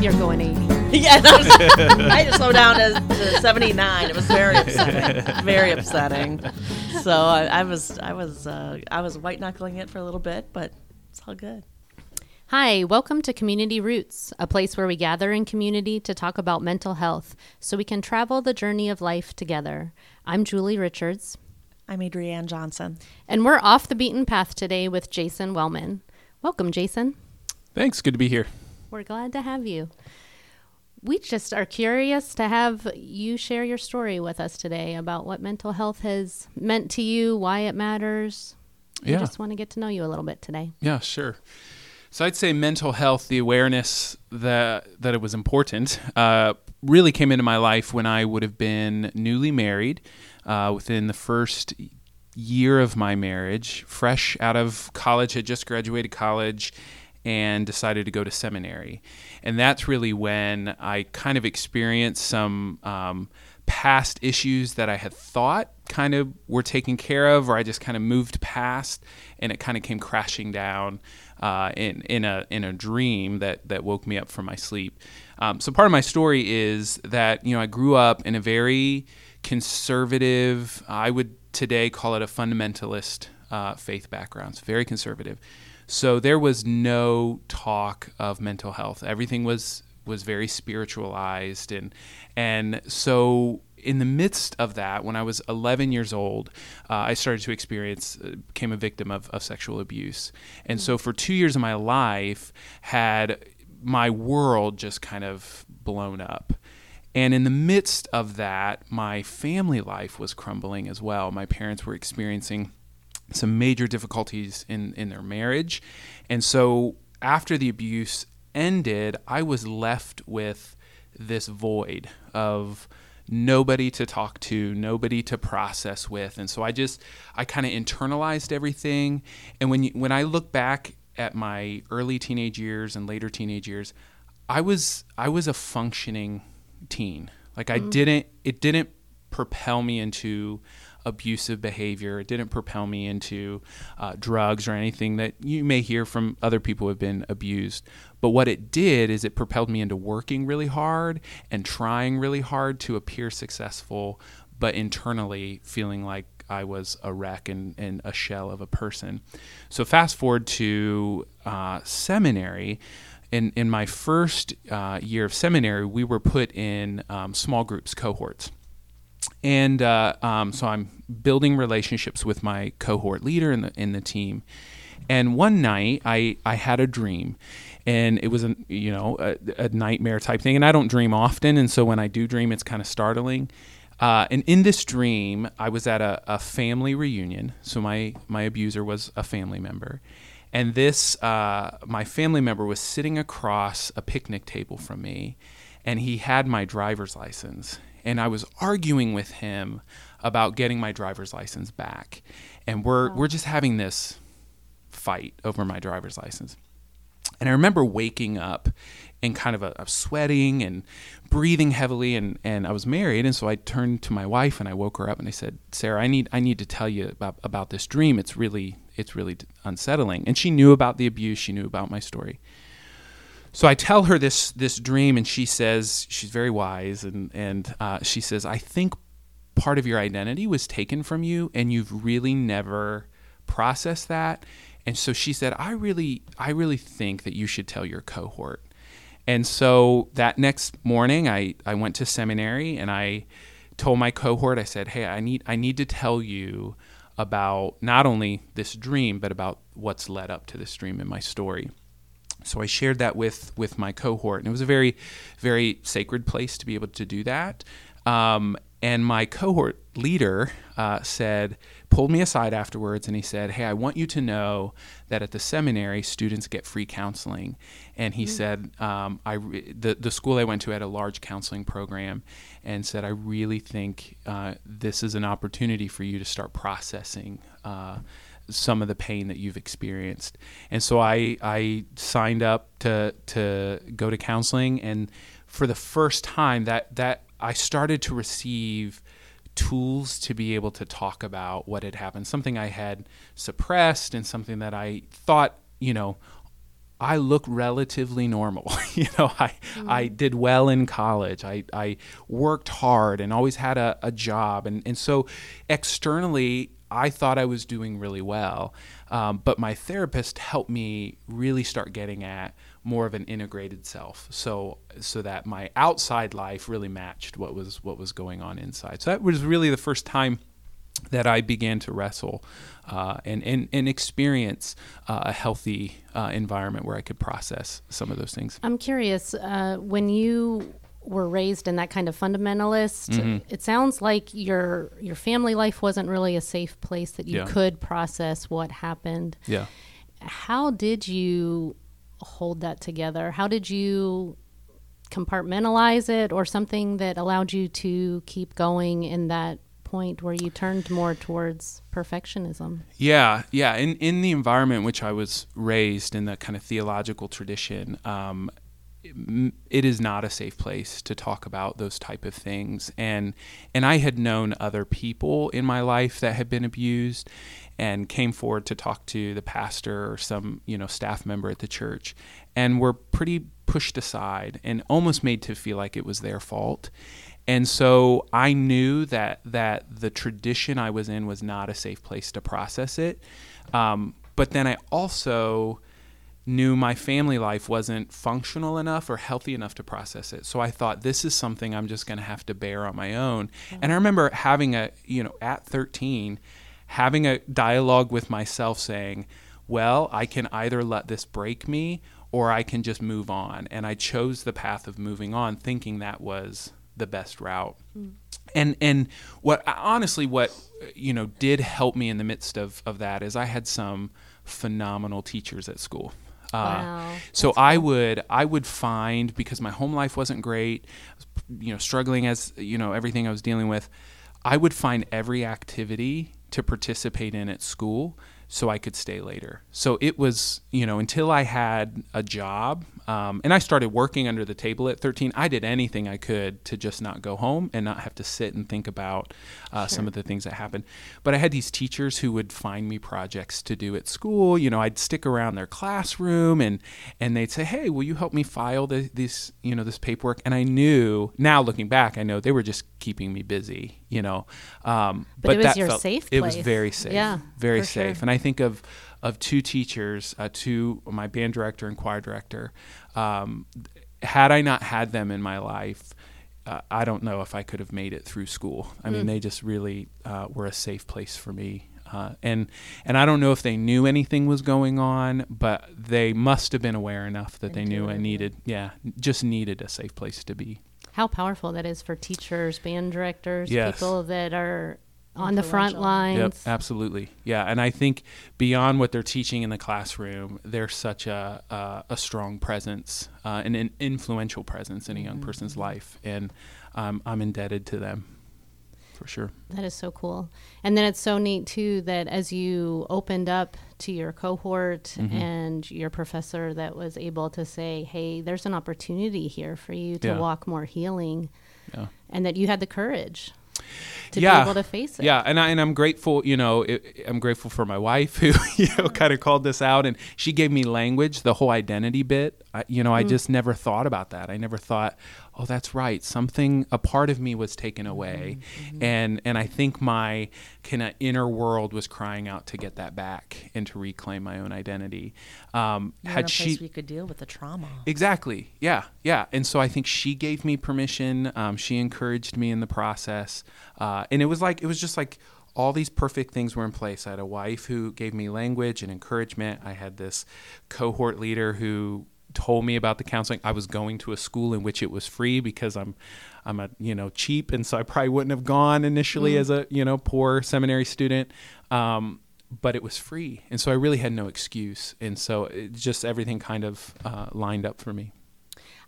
move. And you're going 80. Yeah, I, was, I had to slow down to, to 79. It was very upsetting. Very upsetting. So I, I was, I was, uh, I was white knuckling it for a little bit, but it's all good. Hi, welcome to Community Roots, a place where we gather in community to talk about mental health so we can travel the journey of life together. I'm Julie Richards. I'm Adrienne Johnson. And we're off the beaten path today with Jason Wellman. Welcome, Jason. Thanks. Good to be here. We're glad to have you. We just are curious to have you share your story with us today about what mental health has meant to you, why it matters. We Yeah. just want to get to know you a little bit today. Yeah, sure. So I'd say mental health, the awareness that that it was important, uh, really came into my life when I would have been newly married. Uh, within the first year of my marriage, fresh out of college, had just graduated college, and decided to go to seminary. And that's really when I kind of experienced some um, past issues that I had thought kind of were taken care of, or I just kind of moved past, and it kind of came crashing down uh, in in a in a dream that that woke me up from my sleep. Um, so part of my story is that you know I grew up in a very conservative. I would today call it a fundamentalist uh, faith background. It's very conservative. So there was no talk of mental health. Everything was was very spiritualized and and so in the midst of that, when I was 11 years old, uh, I started to experience, uh, became a victim of, of sexual abuse. And so for two years of my life, had my world just kind of blown up. And in the midst of that, my family life was crumbling as well. My parents were experiencing some major difficulties in, in their marriage. And so after the abuse ended, I was left with this void of nobody to talk to, nobody to process with. And so I just I kind of internalized everything. And when you, when I look back at my early teenage years and later teenage years, I was I was a functioning teen. Like I mm. didn't it didn't propel me into abusive behavior. It didn't propel me into uh, drugs or anything that you may hear from other people who have been abused. But what it did is it propelled me into working really hard and trying really hard to appear successful, but internally feeling like I was a wreck and, and a shell of a person. So fast forward to uh, seminary. In, in my first uh, year of seminary, we were put in um, small groups, cohorts and uh, um, so I'm building relationships with my cohort leader in the in the team. And one night, I I had a dream, and it was a you know a, a nightmare type thing. And I don't dream often, and so when I do dream, it's kind of startling. Uh, and in this dream, I was at a, a family reunion. So my my abuser was a family member, and this uh, my family member was sitting across a picnic table from me, and he had my driver's license and I was arguing with him about getting my driver's license back. And we're we're just having this fight over my driver's license. And I remember waking up and kind of a, a sweating and breathing heavily and, and I was married and so I turned to my wife and I woke her up and I said, Sarah, I need I need to tell you about, about this dream. It's really it's really unsettling. And she knew about the abuse, she knew about my story. So I tell her this this dream, and she says she's very wise, and and uh, she says I think part of your identity was taken from you, and you've really never processed that. And so she said, I really I really think that you should tell your cohort. And so that next morning, I I went to seminary, and I told my cohort, I said, Hey, I need I need to tell you about not only this dream, but about what's led up to this dream in my story so I shared that with with my cohort, and it was a very, very sacred place to be able to do that. Um, and my cohort leader uh, said, pulled me aside afterwards, and he said, "Hey, I want you to know that at the seminary, students get free counseling." And he said, um, "I re- the the school I went to had a large counseling program, and said I really think uh, this is an opportunity for you to start processing." Uh, some of the pain that you've experienced. And so I I signed up to to go to counseling and for the first time that that I started to receive tools to be able to talk about what had happened, something I had suppressed and something that I thought, you know, I look relatively normal. you know, I mm-hmm. I did well in college. I I worked hard and always had a, a job, and and so externally, I thought I was doing really well. Um, but my therapist helped me really start getting at more of an integrated self, so so that my outside life really matched what was what was going on inside. So that was really the first time that I began to wrestle uh, and, and, and experience uh, a healthy uh, environment where I could process some of those things. I'm curious, uh, when you were raised in that kind of fundamentalist, Mm-hmm. it sounds like your your family life wasn't really a safe place that you Yeah. could process what happened. Yeah. How did you hold that together? How did you compartmentalize it or something that allowed you to keep going in that point where you turned more towards perfectionism? Yeah, yeah. In in the environment in which I was raised, in the kind of theological tradition, um, it is not a safe place to talk about those type of things. And and I had known other people in my life that had been abused, and came forward to talk to the pastor or some you know staff member at the church, and were pretty pushed aside and almost made to feel like it was their fault. And so I knew that that the tradition I was in was not a safe place to process it. Um, but then I also knew my family life wasn't functional enough or healthy enough to process it. So I thought this is something I'm just going to have to bear on my own. And I remember having a, you know, at 13, having a dialogue with myself saying, well, I can either let this break me or I can just move on. And I chose the path of moving on thinking that was the best route. Hmm. And and what honestly what you know did help me in the midst of of that is I had some phenomenal teachers at school. Uh, Wow, so I would I would find because my home life wasn't great, you know, struggling as you know everything I was dealing with, I would find every activity to participate in at school so I could stay later. So it was, you know, until I had a job, um, and I started working under the table at 13, I did anything I could to just not go home and not have to sit and think about uh, some of the things that happened. But I had these teachers who would find me projects to do at school. You know, I'd stick around their classroom and and they'd say, "Hey, will you help me file the, this, you know, this paperwork?" And I knew now, looking back, I know they were just keeping me busy. You know, um, But it was that your felt- safe It was very safe. Yeah, very for sure. safe. And I think of of two teachers, uh, two my band director and choir director. Um, had I not had them in my life, uh, I don't know if I could have made it through school. I Mm. mean, they just really uh, were a safe place for me. Uh, and and I don't know if they knew anything was going on, but they must have been aware enough that they knew I needed, yeah, just needed a safe place to be. How powerful that is for teachers, band directors, Yes. people that are on the front Influential. lines. Yep, absolutely. Yeah, and I think beyond what they're teaching in the classroom, they're such a a, a strong presence, uh, and an influential presence in a young person's life, and um, I'm indebted to them, for sure. That is so cool. And then it's so neat too that as you opened up to your cohort Mm-hmm. and your professor that was able to say, "Hey, there's an opportunity here for you to Yeah. walk more healing." Yeah. And that you had the courage to Yeah. be able to face it. Yeah, and I and I'm grateful. You know, it, I'm grateful for my wife who you know kind of called this out, and she gave me language. The whole identity bit. I, you know, I just never thought about that. I never thought, oh, that's right. Something, a part of me was taken away, and and I think my kind of inner world was crying out to get that back and to reclaim my own identity. Um, You're in a had place she you could deal with the trauma. Exactly. Yeah. Yeah. And so I think she gave me permission. Um, she encouraged me in the process. Uh, and it was like, it was just like all these perfect things were in place. I had a wife who gave me language and encouragement. I had this cohort leader who told me about the counseling. I was going to a school in which it was free because I'm, I'm a, you know, cheap. And so I probably wouldn't have gone initially as a, you know, poor seminary student. Um, but it was free. And so I really had no excuse. And so it just everything kind of uh, lined up for me.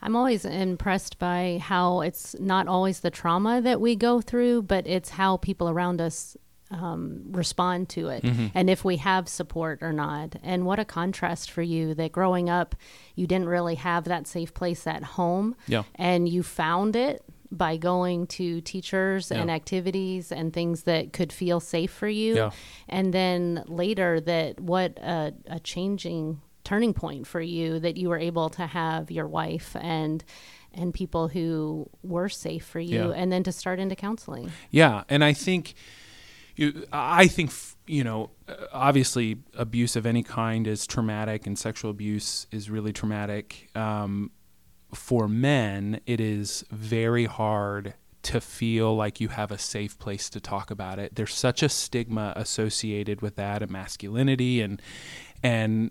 I'm always impressed by how it's not always the trauma that we go through, but it's how people around us um, respond to it Mm-hmm. and if we have support or not. And what a contrast for you that growing up, you didn't really have that safe place at home. Yeah. And you found it by going to teachers and activities and things that could feel safe for you. Yeah. And then later, that what a, a changing turning point for you that you were able to have your wife and and people who were safe for you Yeah. and then to start into counseling. Yeah, and I think you I think you know uh, obviously abuse of any kind is traumatic and sexual abuse is really traumatic. Um, for men, it is very hard to feel like you have a safe place to talk about it. There's such a stigma associated with that, and masculinity, and and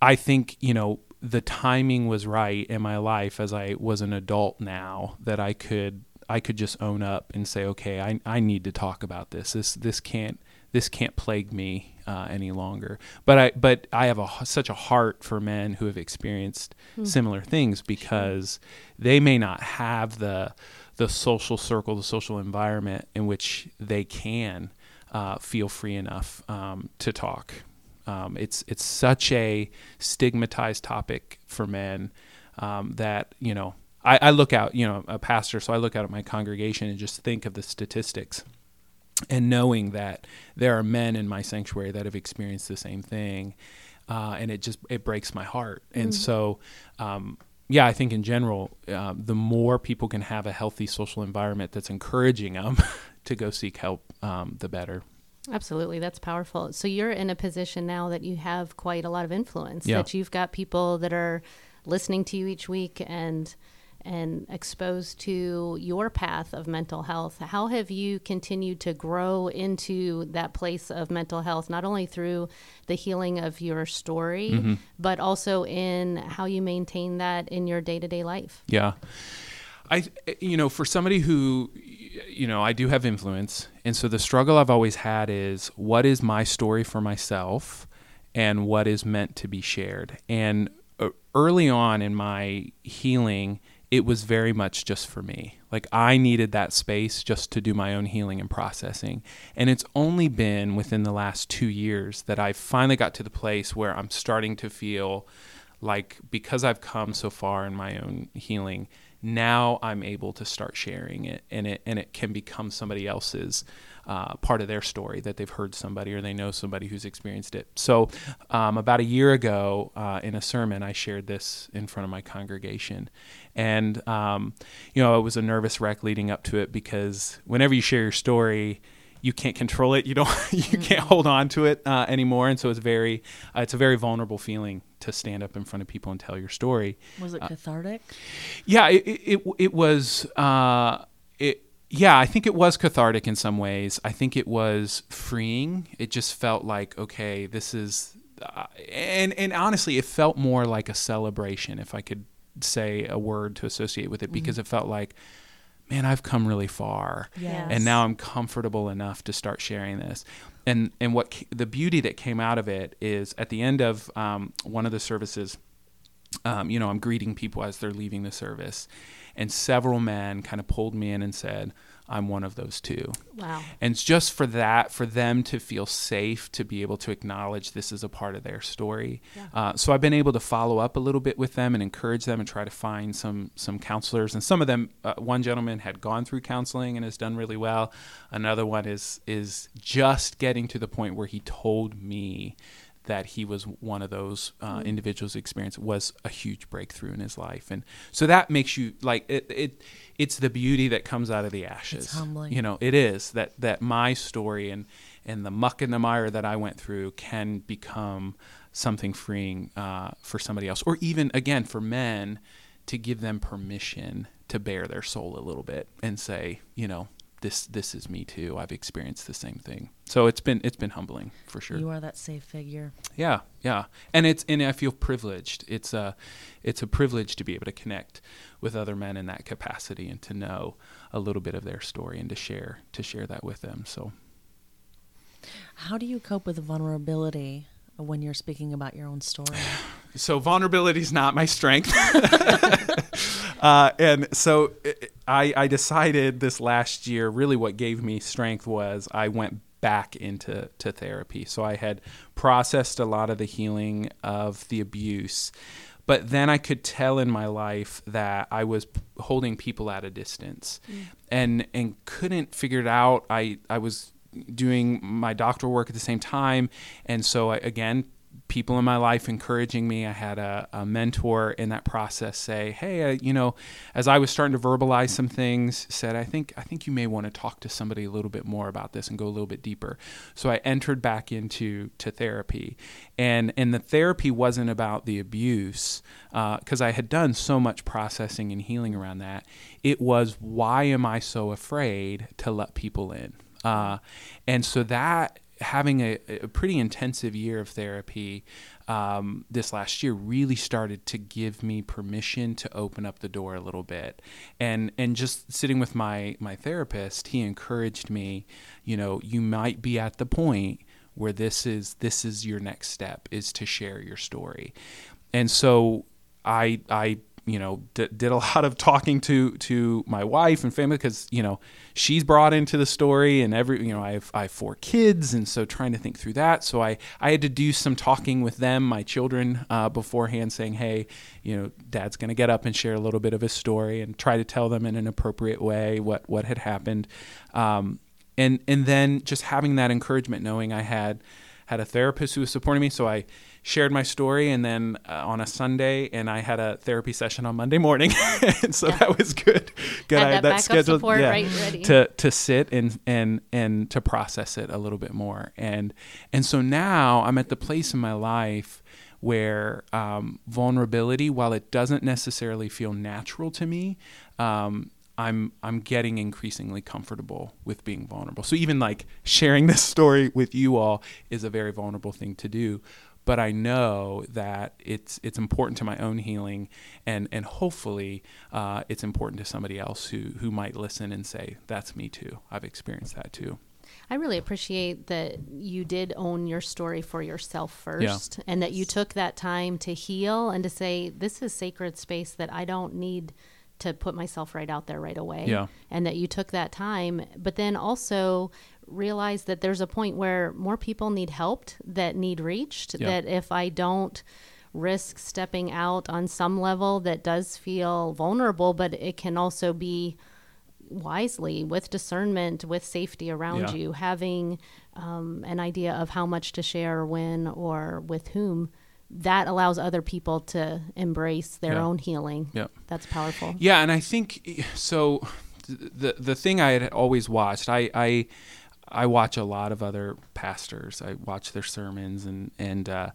I think you know the timing was right in my life as I was an adult now that I could I could just own up and say, okay, I, I need to talk about this. This this can't this can't plague me uh, any longer. But I but I have a, such a heart for men who have experienced similar things because they may not have the the social circle, the social environment in which they can uh, feel free enough um, to talk. Um, it's it's such a stigmatized topic for men um, that you know I, I look out you know a pastor so I look out at my congregation and just think of the statistics and knowing that there are men in my sanctuary that have experienced the same thing uh, and it just it breaks my heart and so um, yeah I think in general um, the more people can have a healthy social environment that's encouraging them to go seek help um, the better Absolutely, that's powerful. So you're in a position now that you have quite a lot of influence. Yeah. That you've got people that are listening to you each week and and exposed to your path of mental health. How have you continued to grow into that place of mental health, not only through the healing of your story, but also in how you maintain that in your day to day life? Yeah. I, you know, for somebody who, you know, I do have influence. And so the struggle I've always had is what is my story for myself and what is meant to be shared. And uh, early on in my healing, it was very much just for me. Like I needed that space just to do my own healing and processing. And it's only been within the last two years that I finally got to the place where I'm starting to feel like because I've come so far in my own healing, now I'm able to start sharing it, and it and it can become somebody else's uh, part of their story that they've heard somebody or they know somebody who's experienced it. So, um, about a year ago, uh, in a sermon, I shared this in front of my congregation, and um, you know, it was a nervous wreck leading up to it because whenever you share your story you can't control it. You don't. You can't hold on to it uh, anymore, and so it's very. Uh, it's a very vulnerable feeling to stand up in front of people and tell your story. Was it cathartic? Yeah, it it, it, was. Uh, it yeah, I think it was cathartic in some ways. I think it was freeing. It just felt like okay, this is. Uh, and and honestly, it felt more like a celebration, if I could say a word to associate with it, because it felt like, man, I've come really far Yes. and now I'm comfortable enough to start sharing this. And and what the beauty that came out of it is at the end of um, one of the services, um, you know, I'm greeting people as they're leaving the service, and several men kind of pulled me in and said, "I'm one of those too." Wow. And it's just for that, for them to feel safe to be able to acknowledge this is a part of their story. Uh, so I've been able to follow up a little bit with them and encourage them and try to find some some counselors. And some of them, uh, one gentleman had gone through counseling and has done really well. Another one is is just getting to the point where he told me that he was one of those uh, individuals experience was a huge breakthrough in his life. And so that makes you like it, it it's the beauty that comes out of the ashes. Humbling. you know it is that that my story and and the muck and the mire that i went through can become something freeing uh, for somebody else or even again for men to give them permission to bare their soul a little bit and say you know this this is me too i've experienced the same thing so it's been it's been humbling for sure You are that safe figure. yeah, yeah, and it's and I feel privileged. It's a it's a privilege to be able to connect with other men in that capacity and to know a little bit of their story and to share to share that with them. So How do you cope with vulnerability when you're speaking about your own story? so vulnerability is not my strength. uh, and so I, I decided this last year, really what gave me strength was I went back into to therapy. So I had processed a lot of the healing of the abuse. But then I could tell in my life that I was holding people at a distance mm. and and couldn't figure it out. I, I was doing my doctoral work at the same time. And so I, again, people in my life encouraging me. I had a, a mentor in that process say, "Hey, uh, you know, as I was starting to verbalize some things, said, I think I think you may want to talk to somebody a little bit more about this and go a little bit deeper." So I entered back into to therapy, and and the therapy wasn't about the abuse because uh, I had done so much processing and healing around that. It was why am I so afraid to let people in? Uh, and so that having a, a, pretty intensive year of therapy um, this last year really started to give me permission to open up the door a little bit. And and just sitting with my my therapist he encouraged me you know you might be at the point where this is this is your next step is to share your story. And so i i you know d- did a lot of talking to to my wife and family because you know she's brought into the story and every you know I have, I have four kids and so trying to think through that. So I I had to do some talking with them my children uh, beforehand saying hey you know dad's going to get up and share a little bit of his story and try to tell them in an appropriate way what what had happened. Um, and and then just having that encouragement knowing I had had a therapist who was supporting me. So I shared my story and then uh, on a Sunday and I had a therapy session on Monday morning. And so yeah. that was good. Good I that, that scheduled yeah, right to to sit and and and to process it a little bit more. And and so now I'm at the place in my life where um, vulnerability while it doesn't necessarily feel natural to me um, I'm I'm getting increasingly comfortable with being vulnerable. So even like sharing this story with you all is a very vulnerable thing to do but I know that it's it's important to my own healing, and and hopefully uh, it's important to somebody else who who might listen and say, "That's me too. I've experienced that too." I really appreciate that you did own your story for yourself first, yeah. and that you took that time to heal and to say, "This is sacred space that I don't need." to put myself right out there right away. Yeah. And that you took that time, but then also realize that there's a point where more people need helped that need reached yeah. that if i don't risk stepping out on some level that does feel vulnerable but it can also be wisely with discernment with safety around yeah. you having um, an idea of how much to share when or with whom that allows other people to embrace their yeah. own healing yeah that's powerful yeah and i think so the the thing i had always watched i i I watch a lot of other pastors. I watch their sermons, and and uh,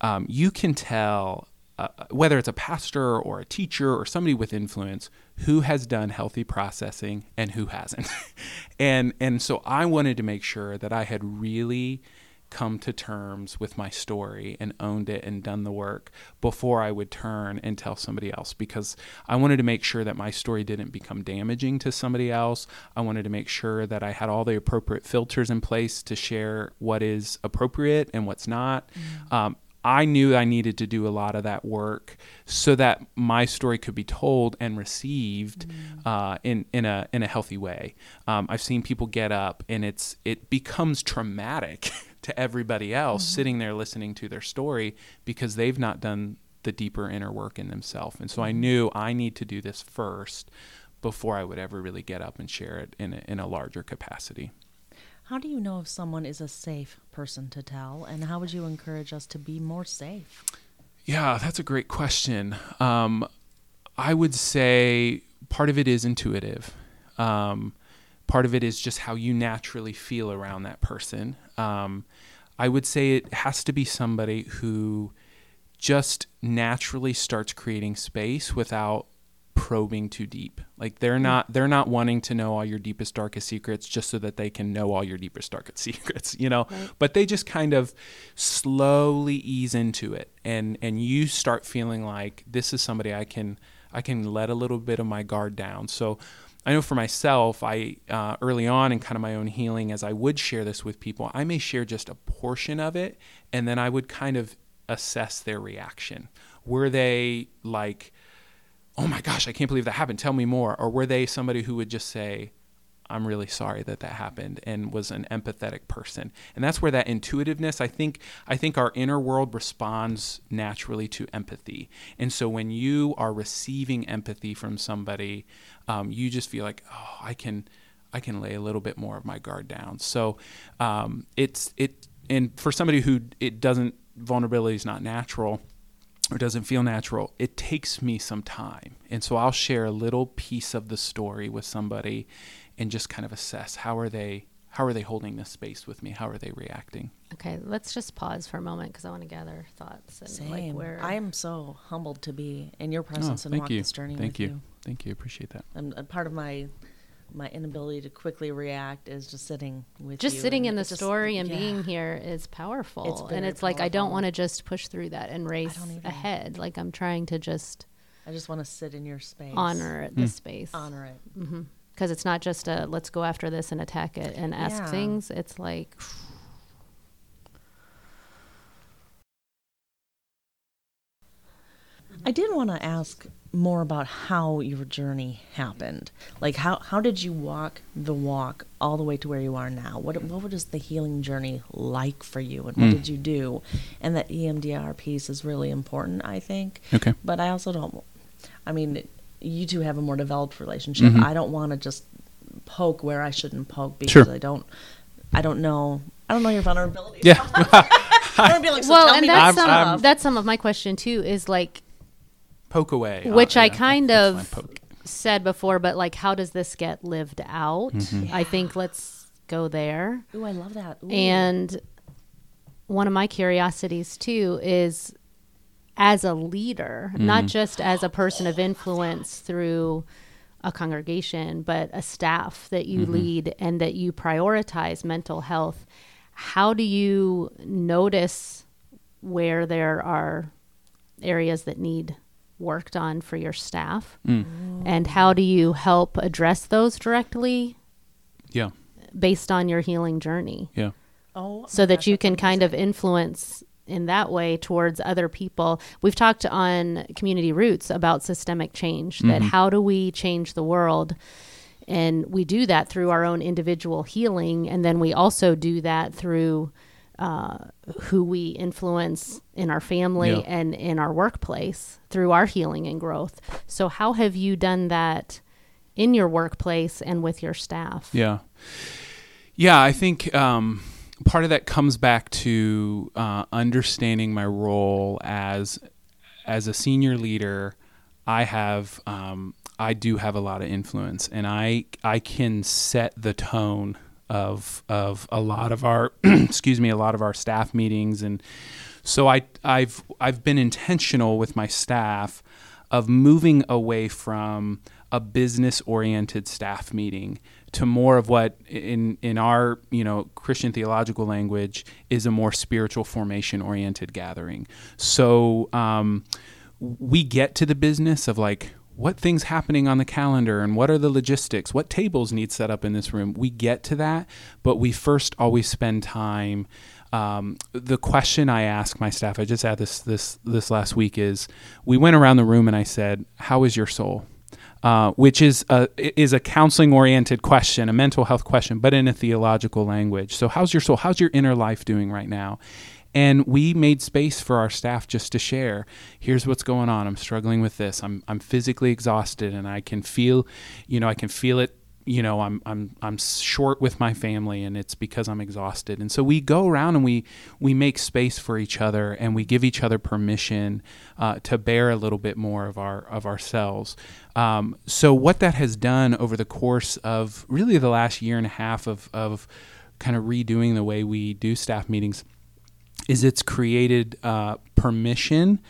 um, you can tell uh, whether it's a pastor or a teacher or somebody with influence who has done healthy processing and who hasn't. and and so I wanted to make sure that I had really come to terms with my story and owned it and done the work before I would turn and tell somebody else because I wanted to make sure that my story didn't become damaging to somebody else. I wanted to make sure that I had all the appropriate filters in place to share what is appropriate and what's not. Mm-hmm. Um, I knew I needed to do a lot of that work so that my story could be told and received mm. uh, in in a in a healthy way. Um, I've seen people get up and it's it becomes traumatic to everybody else mm-hmm. sitting there listening to their story because they've not done the deeper inner work in themselves. And so I mm-hmm. knew I need to do this first before I would ever really get up and share it in a, in a larger capacity. How do you know if someone is a safe person to tell, and how would you encourage us to be more safe? Yeah, that's a great question. Um, I would say part of it is intuitive. Um, part of it is just how you naturally feel around that person. Um, I would say it has to be somebody who just naturally starts creating space without probing too deep. Like they're hmm. not they're not wanting to know all your deepest darkest secrets just so that they can know all your deepest darkest secrets, you know. Right. But they just kind of slowly ease into it and and you start feeling like this is somebody I can I can let a little bit of my guard down. So I know for myself, I uh, early on in kind of my own healing, as I would share this with people, I may share just a portion of it, and then I would kind of assess their reaction. Were they like, "Oh my gosh, I can't believe that happened. Tell me more," or were they somebody who would just say, I'm really sorry that that happened and was an empathetic person. And that's where that intuitiveness, I think I think our inner world responds naturally to empathy. And so when you are receiving empathy from somebody, um, you just feel like, "Oh, I can I can lay a little bit more of my guard down." So um, it's it and for somebody who it doesn't vulnerability is not natural or doesn't feel natural, it takes me some time. And so I'll share a little piece of the story with somebody and just kind of assess how are they how are they holding this space with me? How are they reacting? Okay, let's just pause for a moment because I want to gather thoughts and Same. like where I am so humbled to be in your Oh, presence and thank walk you. this journey Thank with you. you. Thank you. Appreciate that. And a part of my my inability to quickly react is just sitting with just you sitting in the just- story and yeah. being here is powerful. It's and very it's like I don't want to just push through that and race ahead. Like I'm trying to just I just want to sit in your space. honor Hmm. the space. honor it. Because it's not just a let's go after this and attack it and ask Yeah. things. It's like I did want to ask more about how your journey happened. Like how how did you walk the walk all the way to where you are now? What what was the healing journey like for you and what Mm. did you do? And that EMDR piece is really important, I think. Okay. But I also don't I mean, you two have a more developed relationship. Mhm. I don't want to just poke where I shouldn't poke because Sure. I don't I don't know I don't know your vulnerabilities. Yeah. I don't be like, so well, tell and me that's some I'm- stuff. that's some of my question too. Is like Poke away. which Uh, I yeah, kind that's my of poke. said before, but like how does this get lived out? Mm-hmm. I think let's go there. Ooh, I love that. Ooh. And one of my curiosities too is as a leader, not mm. just as a person of influence through a congregation, but a staff that you mm-hmm. lead and that you prioritize mental health. How do you notice where there are areas that need worked on for your staff? Mm. And how do you help address those directly Yeah. based on your healing journey? Yeah. oh, so my that you can kind of influence in that way towards other people. We've talked on community roots about systemic change that how do we change the world? And we do that through our own individual healing. And then we also do that through uh, who we influence in our family Yeah. and in our workplace through our healing and growth. So, how have you done that in your workplace and with your staff? Yeah. Yeah, I think um, part of that comes back to uh, understanding my role as as a senior leader. I have um, I do have a lot of influence, and I I can set the tone of of a lot of our excuse me a lot of our staff meetings, and so I I've I've been intentional with my staff of moving away from a business oriented staff meeting to more of what in in our you know Christian theological language is a more spiritual formation oriented gathering. So um, we get to the business of like what things happening on the calendar and what are the logistics what tables need set up in this room we get to that but we first always spend time um, the question I ask my staff, I just had this this this last week, is we went around the room and I said, "How is your soul?" Uh, which is a is a counseling oriented question, a mental health question, but in a theological language. So, how's your soul? How's your inner life doing right now? And we made space for our staff just to share. Here's what's going on. I'm struggling with this. I'm I'm physically exhausted, and I can feel, you know, I can feel it you know I'm I'm I'm short with my family and it's because I'm exhausted. And so we go around and we we make space for each other and we give each other permission uh, to bare a little bit more of our of ourselves. Um, so what that has done over the course of really the last year and a half of of kind of redoing the way we do staff meetings is it's created uh, permission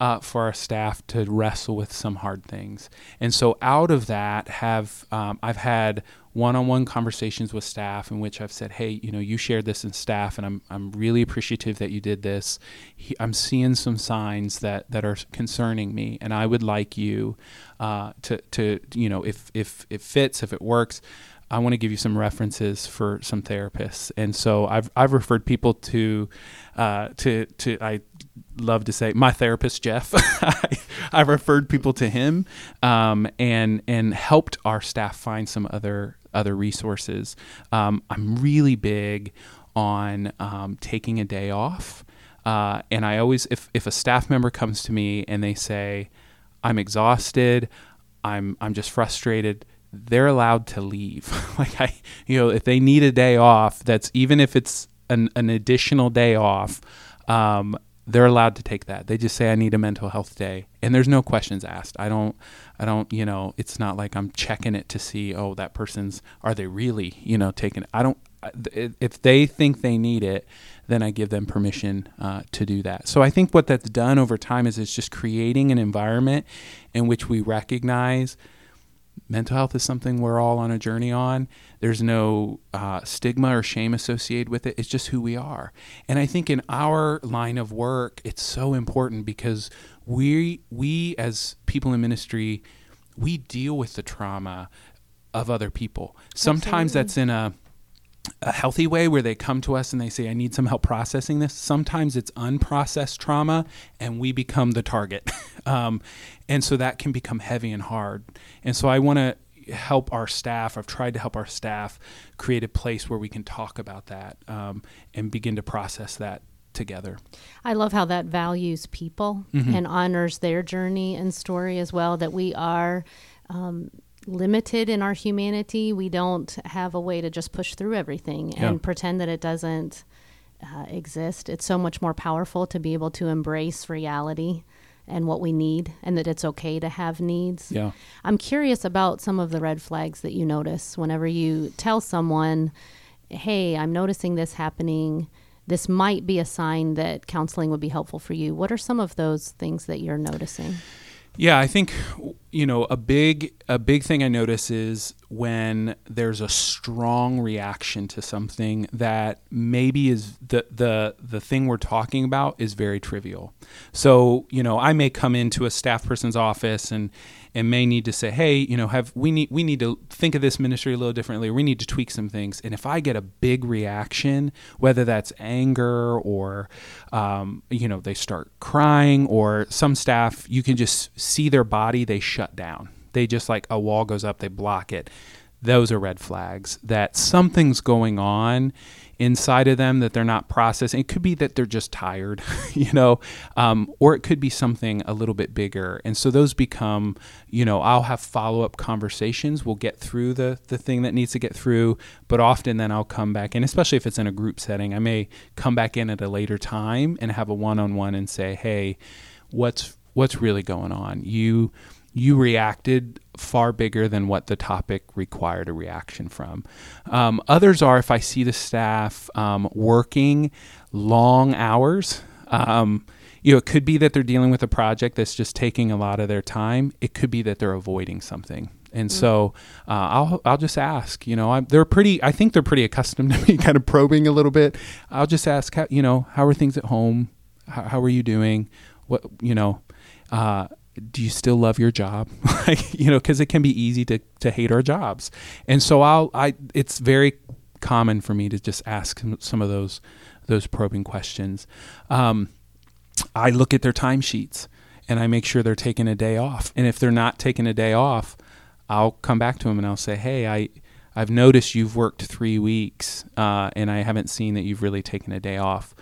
uh, for our staff to wrestle with some hard things. And so out of that, have um, I've had one-on-one conversations with staff in which I've said, "Hey, you know, you shared this in staff, and I'm I'm really appreciative that you did this. He, I'm seeing some signs that that are concerning me, and I would like you uh, to to you know, if if it fits, if it works." I want to give you some references for some therapists, and so I've I've referred people to uh, to to I love to say my therapist Jeff. I, I've referred people to him, um, and and helped our staff find some other other resources. Um, I'm really big on um, taking a day off, uh, and I always if if a staff member comes to me and they say, "I'm exhausted," I'm I'm just frustrated they're allowed to leave. like I, you know, if they need a day off, that's even if it's an, an additional day off, um, they're allowed to take that. They just say I need a mental health day and there's no questions asked. I don't I don't, you know, it's not like I'm checking it to see oh that person's are they really, you know, taking it. I don't if they think they need it, then I give them permission uh, to do that. So I think what that's done over time is it's just creating an environment in which we recognize mental health is something we're all on a journey on. There's no uh, stigma or shame associated with it. It's just who we are. And I think in our line of work, it's so important because we we as people in ministry, we deal with the trauma of other people. Sometimes Absolutely. that's in a a healthy way where they come to us and they say, I need some help processing this. Sometimes it's unprocessed trauma and we become the target. um, and so that can become heavy and hard. And so I want to help our staff. I've tried to help our staff create a place where we can talk about that um, and begin to process that together. I love how that values people mm-hmm. and honors their journey and story as well, that we are. Um, limited in our humanity. We don't have a way to just push through everything yeah. and pretend that it doesn't uh, exist. It's so much more powerful to be able to embrace reality and what we need and that it's okay to have needs. Yeah. I'm curious about some of the red flags that you notice whenever you tell someone, "Hey, I'm noticing this happening." This might be a sign that counseling would be helpful for you. What are some of those things that you're noticing? Yeah, I think you know a big a big thing I notice is when there's a strong reaction to something that maybe is the the the thing we're talking about is very trivial. So, you know, I may come into a staff person's office and and may need to say, "Hey, you know, have we need we need to think of this ministry a little differently. we need to tweak some things." And if I get a big reaction, whether that's anger or um, you know they start crying, or some staff you can just see their body they shut down. They just like a wall goes up, they block it. Those are red flags that something's going on inside of them that they're not processing. It could be that they're just tired, you know, um, or it could be something a little bit bigger. And so those become, you know, I'll have follow up conversations. We'll get through the the thing that needs to get through, but often then I'll come back in, especially if it's in a group setting. I may come back in at a later time and have a one on one and say, hey, what's what's really going on? You you reacted far bigger than what the topic required a reaction from. Um, others are if I see the staff um, working long hours. Um, you know, it could be that they're dealing with a project that's just taking a lot of their time. It could be that they're avoiding something. And mm. so uh, I'll I'll just ask. You know, I'm, they're pretty. I think they're pretty accustomed to me kind of probing a little bit. I'll just ask. How, you know, how are things at home? How, how are you doing? What you know? Uh, do you still love your job? Like you know because it can be easy to to hate our jobs. And so i'll i it's very common for me to just ask some of those those probing questions. Um, i look at their timesheets and i make sure they're taking a day off. And if they're not taking a day off i'll come back to them and i'll say hey i i've noticed you've worked three weeks uh, and i haven't seen that you've really taken a day off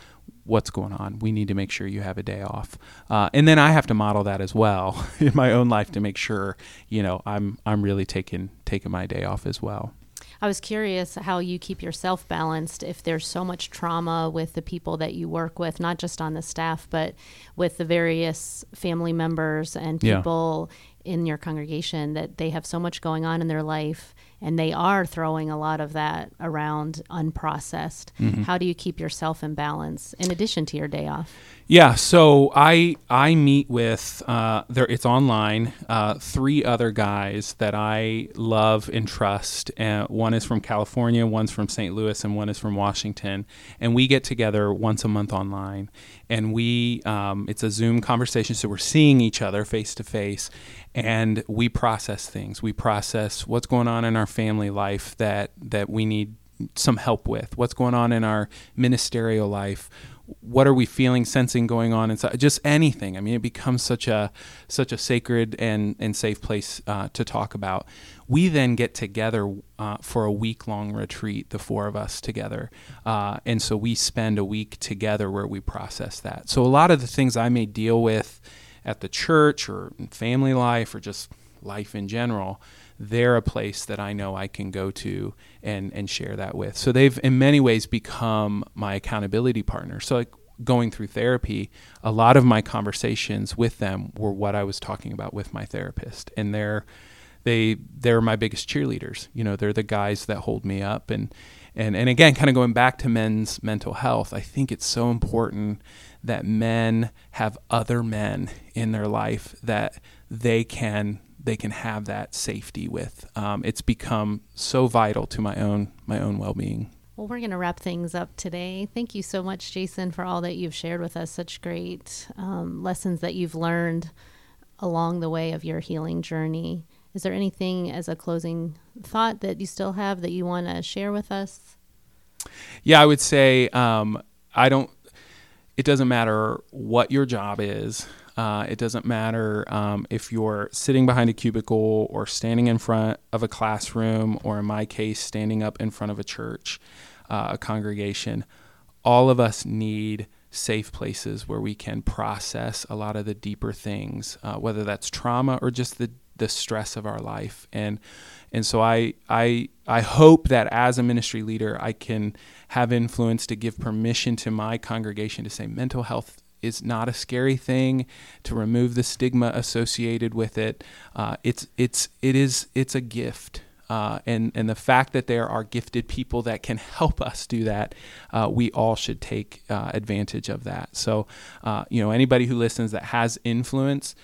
what's going on. We need to make sure you have a day off. Uh, and then I have to model that as well in my own life to make sure, you know, I'm I'm really taking taking my day off as well. I was curious how you keep yourself balanced if there's so much trauma with the people that you work with, not just on the staff, but with the various family members and people yeah. in your congregation that they have so much going on in their life and they are throwing a lot of that around unprocessed. Mm-hmm. How do you keep yourself in balance in addition to your day off? Yeah, so I I meet with uh, there. It's online. Uh, three other guys that I love and trust. Uh, one is from California, one's from St. Louis, and one is from Washington. And we get together once a month online, and we um, it's a Zoom conversation, so we're seeing each other face to face, and we process things. We process what's going on in our family life that that we need some help with. What's going on in our ministerial life what are we feeling, sensing going on inside? Just anything. I mean, it becomes such a such a sacred and and safe place uh, to talk about. We then get together uh, for a week long retreat, the four of us together, uh, and so we spend a week together where we process that. So a lot of the things I may deal with at the church or family life or just life in general they're a place that I know I can go to and and share that with. So they've in many ways become my accountability partner. So like going through therapy, a lot of my conversations with them were what I was talking about with my therapist, and they're they they're my biggest cheerleaders. You know, they're the guys that hold me up, and and and again, kind of going back to men's mental health, I think it's so important that men have other men in their life that they can they can have that safety with. Um, it's become so vital to my own my own well being. Well, we're going to wrap things up today. Thank you so much, Jason, for all that you've shared with us. Such great um, lessons that you've learned along the way of your healing journey. Is there anything as a closing thought that you still have that you want to share with us? Yeah, I would say um, I don't. It doesn't matter what your job is. Uh, it doesn't matter um, if you're sitting behind a cubicle or standing in front of a classroom, or in my case, standing up in front of a church, uh, a congregation. All of us need safe places where we can process a lot of the deeper things, uh, whether that's trauma or just the the stress of our life. And and so I I I hope that as a ministry leader, I can have influence to give permission to my congregation to say mental health is not a scary thing to remove the stigma associated with it. Uh, it's it's it is it's a gift. Uh, and and the fact that there are gifted people that can help us do that, uh, we all should take uh, advantage of that. So, uh, you know, anybody who listens that has influence,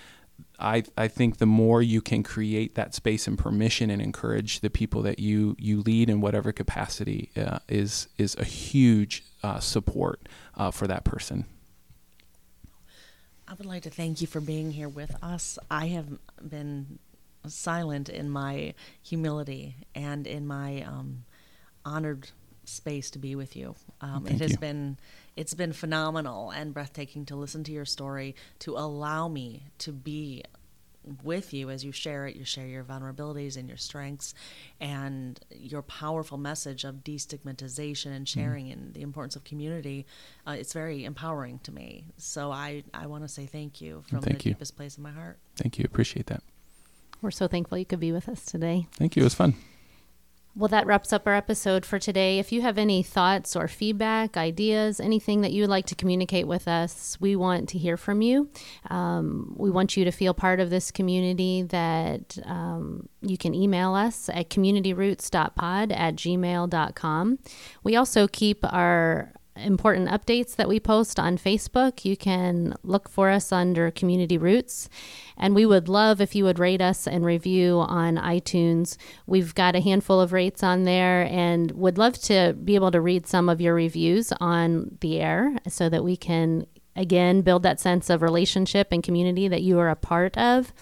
I, I think the more you can create that space and permission and encourage the people that you you lead in whatever capacity uh, is is a huge uh, support uh, for that person. I would like to thank you for being here with us. I have been silent in my humility and in my um, honored space to be with you. Um, it has you. been it's been phenomenal and breathtaking to listen to your story, to allow me to be with you as you share it. You share your vulnerabilities and your strengths, and your powerful message of destigmatization and Mm-hmm. sharing and the importance of community. Uh, it's very empowering to me. So I I want to say thank you from Thank the you. deepest place of my heart. Thank you. Appreciate that. We're so thankful you could be with us today. Thank you. It was fun. Well, that wraps up our episode for today. If you have any thoughts or feedback, ideas, anything that you would like to communicate with us, we want to hear from you. Um, we want you to feel part of this community that um, you can email us at communityroots.pod at gmail.com. We also keep our important updates that we post on Facebook. You can look for us under Community Roots. And we would love if you would rate us and review on iTunes. We've got a handful of rates on there and would love to be able to read some of your reviews on the air so that we can, again, build that sense of relationship and community that you are a part of.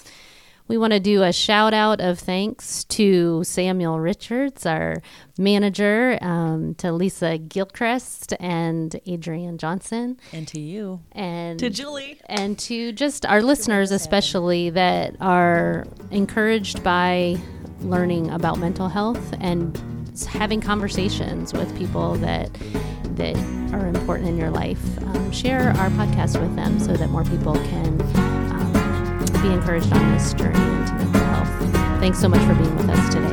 We want to do a shout out of thanks to Samuel Richards, our manager, um, to Lisa Gilchrist and Adrian Johnson, And to you, and to Julie. and to just our listeners, especially that are encouraged by learning about mental health and having conversations with people that that are important in your life. Um, share our podcast with them so that more people can be encouraged on this journey into mental health. Thanks so much for being with us today.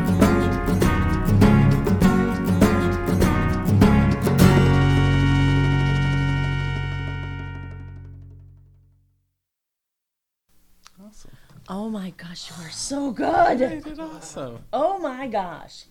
Awesome. Oh my gosh, you are so good. Awesome. Oh my gosh.